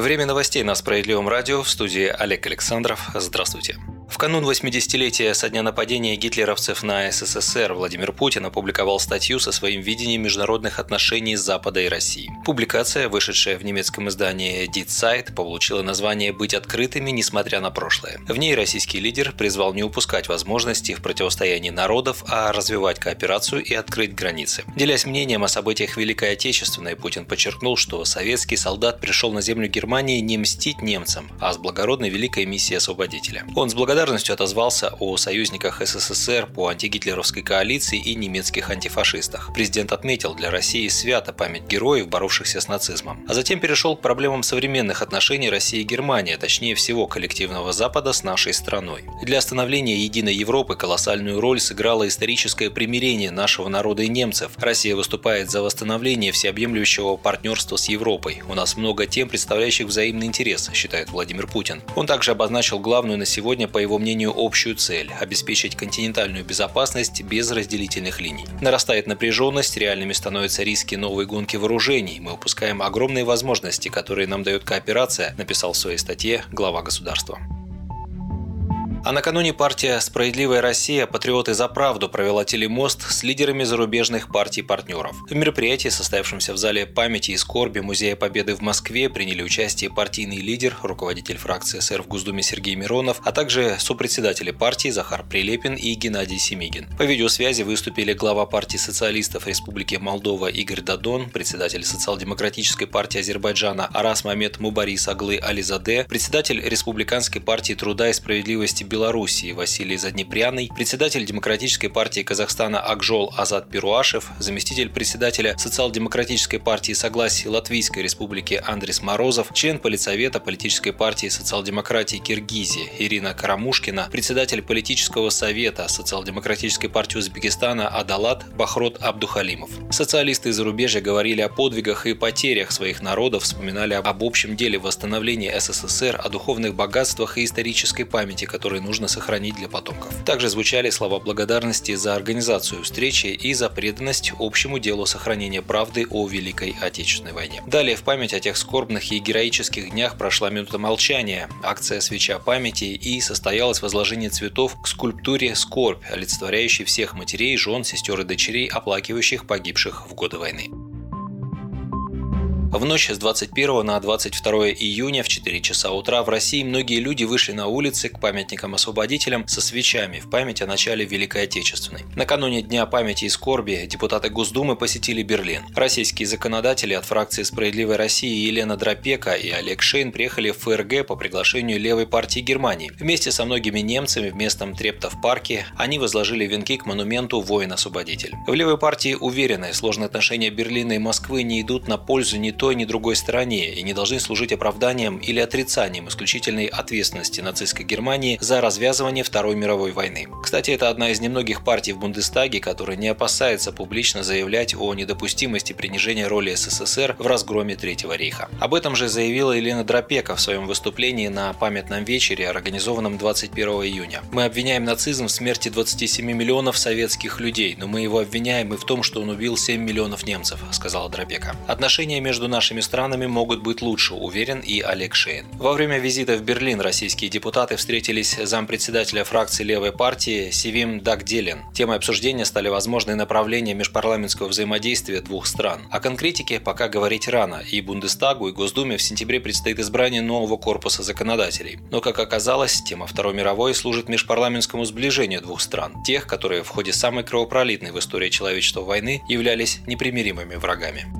Время новостей на Справедливом радио в студии Олег Александров. Здравствуйте. Канун 80-летия со дня нападения гитлеровцев на СССР Владимир Путин опубликовал статью со своим видением международных отношений Запада и России. Публикация, вышедшая в немецком издании Die Zeit, получила название «Быть открытыми, несмотря на прошлое». В ней российский лидер призвал не упускать возможности в противостоянии народов, а развивать кооперацию и открыть границы. Делясь мнением о событиях Великой Отечественной, Путин подчеркнул, что советский солдат пришел на землю Германии не мстить немцам, а с благородной великой миссией освободителя. Он с благодарностью благодарностью отозвался о союзниках СССР по антигитлеровской коалиции и немецких антифашистах. Президент отметил, для России свято память героев, боровшихся с нацизмом. А затем перешел к проблемам современных отношений России и Германии, а точнее всего коллективного Запада с нашей страной. Для становления единой Европы колоссальную роль сыграло историческое примирение нашего народа и немцев. Россия выступает за восстановление всеобъемлющего партнерства с Европой. У нас много тем, представляющих взаимный интерес, считает Владимир Путин. Он также обозначил главную на сегодня, по его мнению, общую цель – обеспечить континентальную безопасность без разделительных линий. Нарастает напряженность, реальными становятся риски новой гонки вооружений. Мы упускаем огромные возможности, которые нам дает кооперация, написал в своей статье глава государства. А накануне партия «Справедливая Россия. Патриоты за правду» провела телемост с лидерами зарубежных партий-партнеров. В мероприятии, состоявшемся в зале памяти и скорби Музея Победы в Москве, приняли участие партийный лидер, руководитель фракции СР в Госдуме Сергей Миронов, а также сопредседатели партии Захар Прилепин и Геннадий Семигин. По видеосвязи выступили глава партии социалистов Республики Молдова Игорь Дадон, председатель социал-демократической партии Азербайджана Арас Мамед Мубарис Аглы Ализаде, председатель Республиканской партии труда и справедливости Белоруссии Василий Заднепряный, председатель Демократической партии Казахстана Акжол Азат Перуашев, заместитель председателя Социал-демократической партии Согласия Латвийской Республики Андрес Морозов, член политсовета политической партии социал-демократии Киргизии Ирина Карамушкина, председатель политического совета Социал-демократической партии Узбекистана Адалат Бахрот Абдухалимов. Социалисты из зарубежья говорили о подвигах и потерях своих народов, вспоминали об общем деле восстановления СССР, о духовных богатствах и исторической памяти, которые которые нужно сохранить для потомков. Также звучали слова благодарности за организацию встречи и за преданность общему делу сохранения правды о Великой Отечественной войне. Далее в память о тех скорбных и героических днях прошла минута молчания, акция «Свеча памяти» и состоялось возложение цветов к скульптуре «Скорбь», олицетворяющей всех матерей, жен, сестер и дочерей, оплакивающих погибших в годы войны. В ночь с 21 на 22 июня в 4 часа утра в России многие люди вышли на улицы к памятникам освободителям со свечами в память о начале Великой Отечественной. Накануне Дня памяти и скорби депутаты Госдумы посетили Берлин. Российские законодатели от фракции «Справедливой России» Елена Дропека и Олег Шейн приехали в ФРГ по приглашению левой партии Германии. Вместе со многими немцами в местном Трептов-парке они возложили венки к монументу «Воин-освободитель». В левой партии уверены, сложные отношения Берлина и Москвы не идут на пользу ни той, ни другой стороне и не должны служить оправданием или отрицанием исключительной ответственности нацистской Германии за развязывание Второй мировой войны. Кстати, это одна из немногих партий в Бундестаге, которая не опасается публично заявлять о недопустимости принижения роли СССР в разгроме Третьего рейха. Об этом же заявила Елена Дропека в своем выступлении на памятном вечере, организованном 21 июня. «Мы обвиняем нацизм в смерти 27 миллионов советских людей, но мы его обвиняем и в том, что он убил 7 миллионов немцев», – сказала Дропека. Отношения между нашими странами могут быть лучше, уверен и Олег Шейн. Во время визита в Берлин российские депутаты встретились с зампредседателя фракции левой партии Севим Дагделин. Темой обсуждения стали возможные направления межпарламентского взаимодействия двух стран. О конкретике пока говорить рано, и Бундестагу, и Госдуме в сентябре предстоит избрание нового корпуса законодателей. Но, как оказалось, тема Второй мировой служит межпарламентскому сближению двух стран, тех, которые в ходе самой кровопролитной в истории человечества войны являлись непримиримыми врагами.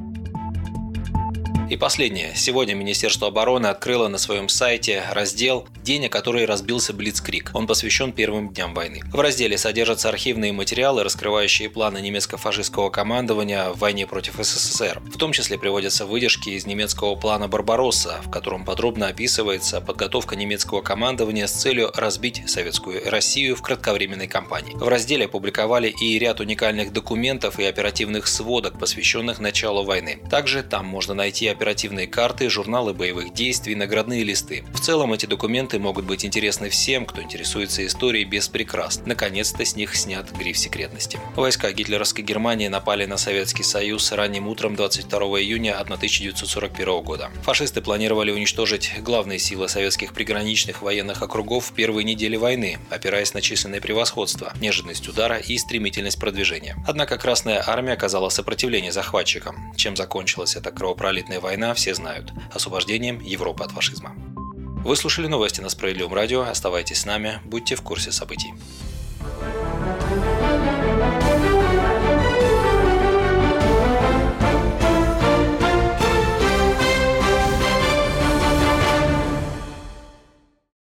И последнее. Сегодня Министерство обороны открыло на своем сайте раздел «День, о который разбился Блицкрик». Он посвящен первым дням войны. В разделе содержатся архивные материалы, раскрывающие планы немецко-фашистского командования в войне против СССР. В том числе приводятся выдержки из немецкого плана «Барбаросса», в котором подробно описывается подготовка немецкого командования с целью разбить советскую Россию в кратковременной кампании. В разделе опубликовали и ряд уникальных документов и оперативных сводок, посвященных началу войны. Также там можно найти оперативные карты, журналы боевых действий, наградные листы. В целом эти документы могут быть интересны всем, кто интересуется историей без прикрас. Наконец-то с них снят гриф секретности. Войска гитлеровской Германии напали на Советский Союз ранним утром 22 июня 1941 года. Фашисты планировали уничтожить главные силы советских приграничных военных округов в первые недели войны, опираясь на численное превосходство, нежность удара и стремительность продвижения. Однако Красная Армия оказала сопротивление захватчикам. Чем закончилась эта кровопролитная война, все знают – освобождением Европы от фашизма. Вы слушали новости на Справедливом радио. Оставайтесь с нами, будьте в курсе событий.